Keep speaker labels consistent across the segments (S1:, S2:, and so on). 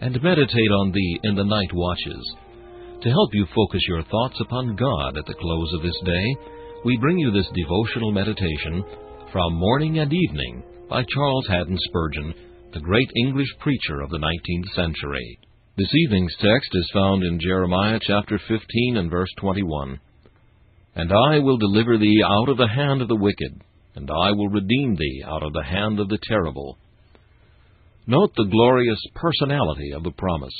S1: and meditate on thee in the night watches. To help you focus your thoughts upon God at the close of this day, we bring you this devotional meditation from Morning and Evening by Charles Haddon Spurgeon, the great English preacher of the 19th century. This evening's text is found in Jeremiah chapter 15 and verse 21. And I will deliver thee out of the hand of the wicked, and I will redeem thee out of the hand of the terrible. Note the glorious personality of the promise.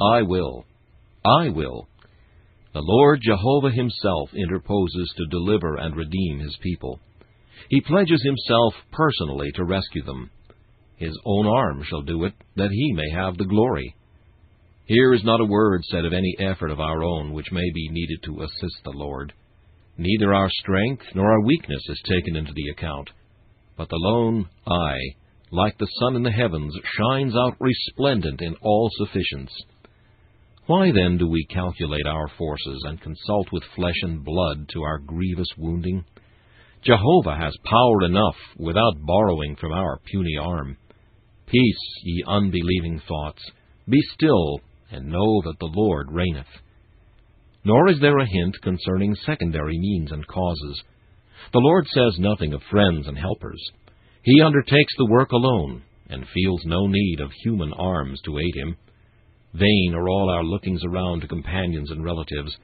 S1: I will. I will. The Lord Jehovah Himself interposes to deliver and redeem His people. He pledges Himself personally to rescue them. His own arm shall do it, that He may have the glory. Here is not a word said of any effort of our own which may be needed to assist the Lord. Neither our strength nor our weakness is taken into the account, but the lone I like the sun in the heavens, shines out resplendent in all sufficience. Why then do we calculate our forces and consult with flesh and blood to our grievous wounding? Jehovah has power enough without borrowing from our puny arm. Peace, ye unbelieving thoughts, be still, and know that the Lord reigneth. Nor is there a hint concerning secondary means and causes. The Lord says nothing of friends and helpers. He undertakes the work alone, and feels no need of human arms to aid him. Vain are all our lookings around to companions and relatives.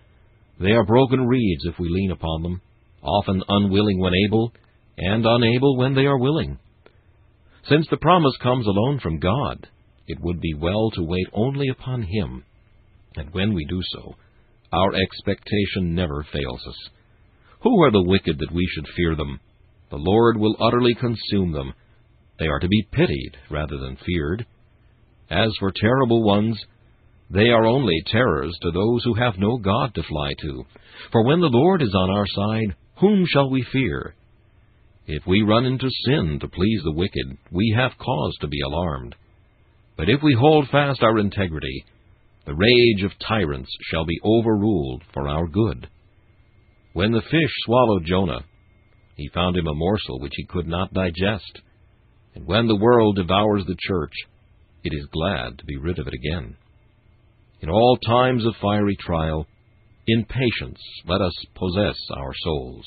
S1: They are broken reeds if we lean upon them, often unwilling when able, and unable when they are willing. Since the promise comes alone from God, it would be well to wait only upon Him, and when we do so, our expectation never fails us. Who are the wicked that we should fear them? The Lord will utterly consume them. They are to be pitied rather than feared. As for terrible ones, they are only terrors to those who have no God to fly to. For when the Lord is on our side, whom shall we fear? If we run into sin to please the wicked, we have cause to be alarmed. But if we hold fast our integrity, the rage of tyrants shall be overruled for our good. When the fish swallowed Jonah, he found him a morsel which he could not digest. And when the world devours the church, it is glad to be rid of it again. In all times of fiery trial, In patience let us possess our souls.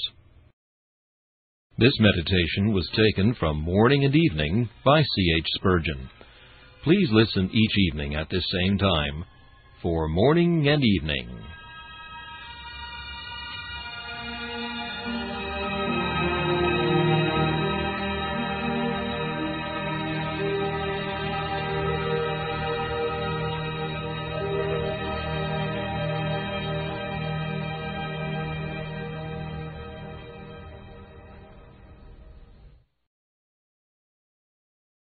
S1: This meditation was taken from Morning and Evening by C. H. Spurgeon. Please listen each evening at this same time for Morning and Evening.